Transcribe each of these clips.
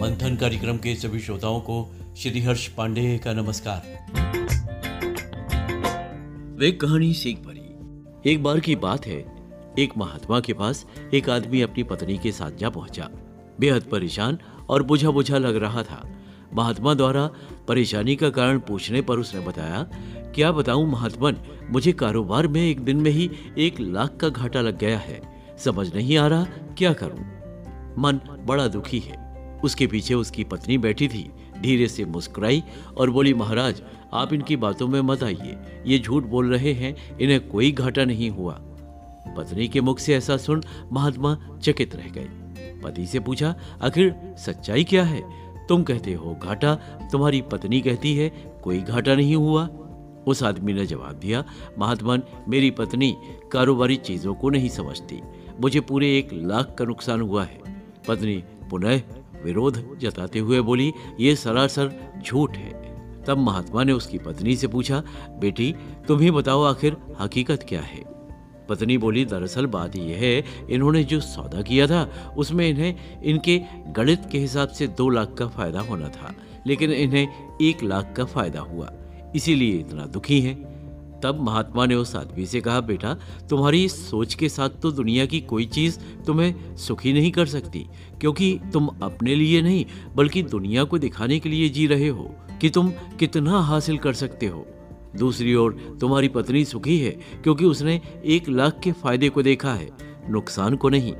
मंथन कार्यक्रम के सभी श्रोताओं को श्री हर्ष पांडे का नमस्कार। वे कहानी सीख पड़ी। एक बार की बात है, एक महात्मा के पास एक आदमी अपनी पत्नी के साथ जा पहुँचा। बेहद परेशान और बुझा बुझा लग रहा था। महात्मा द्वारा परेशानी का कारण पूछने पर उसने बताया, क्या बताऊँ महात्मन, मुझे कारोबार में एक दिन में ही एक लाख का घाटा लग गया है। समझ नहीं आ रहा, क्या करूँ? मन बड़ा दुखी है। उसके पीछे उसकी पत्नी बैठी थी, धीरे से मुस्कुराई और बोली, महाराज, आप इनकी बातों में मत आइए। ये झूठ बोल रहे हैं, इन्हें कोई घाटा नहीं हुआ। पत्नी के मुख से ऐसा सुन महात्मा चकित रह गए पति से पूछा, आखिर सच्चाई क्या है? तुम कहते हो घाटा, तुम्हारी पत्नी कहती है, कोई घाटा नहीं हुआ? उस आदमी ने जवाब दिया महात्मन मेरी पत्नी कारोबारी चीज़ों को नहीं समझती। मुझे पूरे एक लाख का नुकसान हुआ है। पत्नी पुनः विरोध जताते हुए बोली, ये सरासर झूठ है। तब महात्मा ने उसकी पत्नी से पूछा, बेटी, तुम ही बताओ आखिर हकीकत क्या है? पत्नी बोली, दरअसल बात यह है, इन्होंने जो सौदा किया था, उसमें इन्हें, इनके गणित के हिसाब से दो लाख का फ़ायदा होना था, लेकिन इन्हें एक लाख का फ़ायदा हुआ, इसीलिए इतना दुखी है। तब महात्मा ने उस आदमी से कहा, बेटा, तुम्हारी सोच के साथ तो दुनिया की कोई चीज़ तुम्हें सुखी नहीं कर सकती, क्योंकि तुम अपने लिए नहीं, बल्कि दुनिया को दिखाने के लिए जी रहे हो कि तुम कितना हासिल कर सकते हो। दूसरी ओर, तुम्हारी पत्नी सुखी है, क्योंकि उसने एक लाख के फ़ायदे को देखा है, नुकसान को नहीं।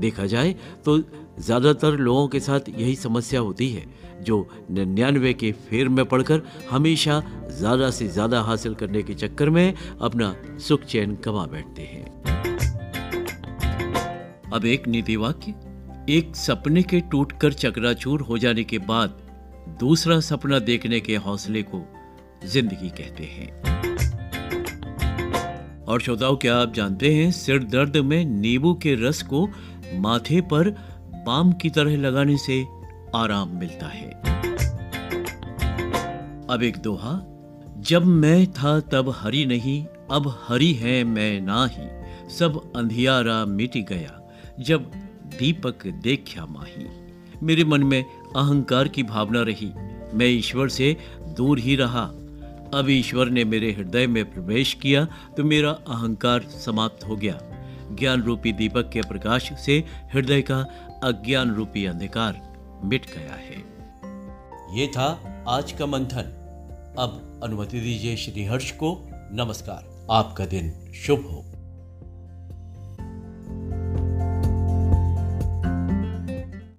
देखा जाए तो ज़्यादातर लोगों के साथ यही समस्या होती है, जो निन्यानवे के फेर में पड़कर हमेशा ज़्यादा से ज़्यादा हासिल करने के चक्कर में अपना सुख चैन कमा बैठते हैं। अब एक नीति वाक्य, एक सपने के टूटकर चकराचूर हो जाने के बाद दूसरा सपना देखने के हौसले को ज़िंदगी कहते हैं। और श्रोताओं, क्या आप जानते हैं, सिर दर्द में नींबू के रस को माथे पर बाम की तरह लगाने से आराम मिलता है। अब एक दोहा, जब मैं था तब हरी नहीं, अब हरी है मैं ना ही। सब अंधियारा मिट गया, जब दीपक देखा माही। मेरे मन में अहंकार की भावना रही, मैं ईश्वर से दूर ही रहा। अब ईश्वर ने मेरे हृदय में प्रवेश किया तो मेरा अहंकार समाप्त हो गया। ज्ञान रूपी दीपक के प्रकाश से हृदय का अज्ञान रूपी अंधकार मिट गया है। ये था आज का मंथन। अब अनुमति दीजिए श्री हर्ष को। नमस्कार। आपका दिन शुभ हो।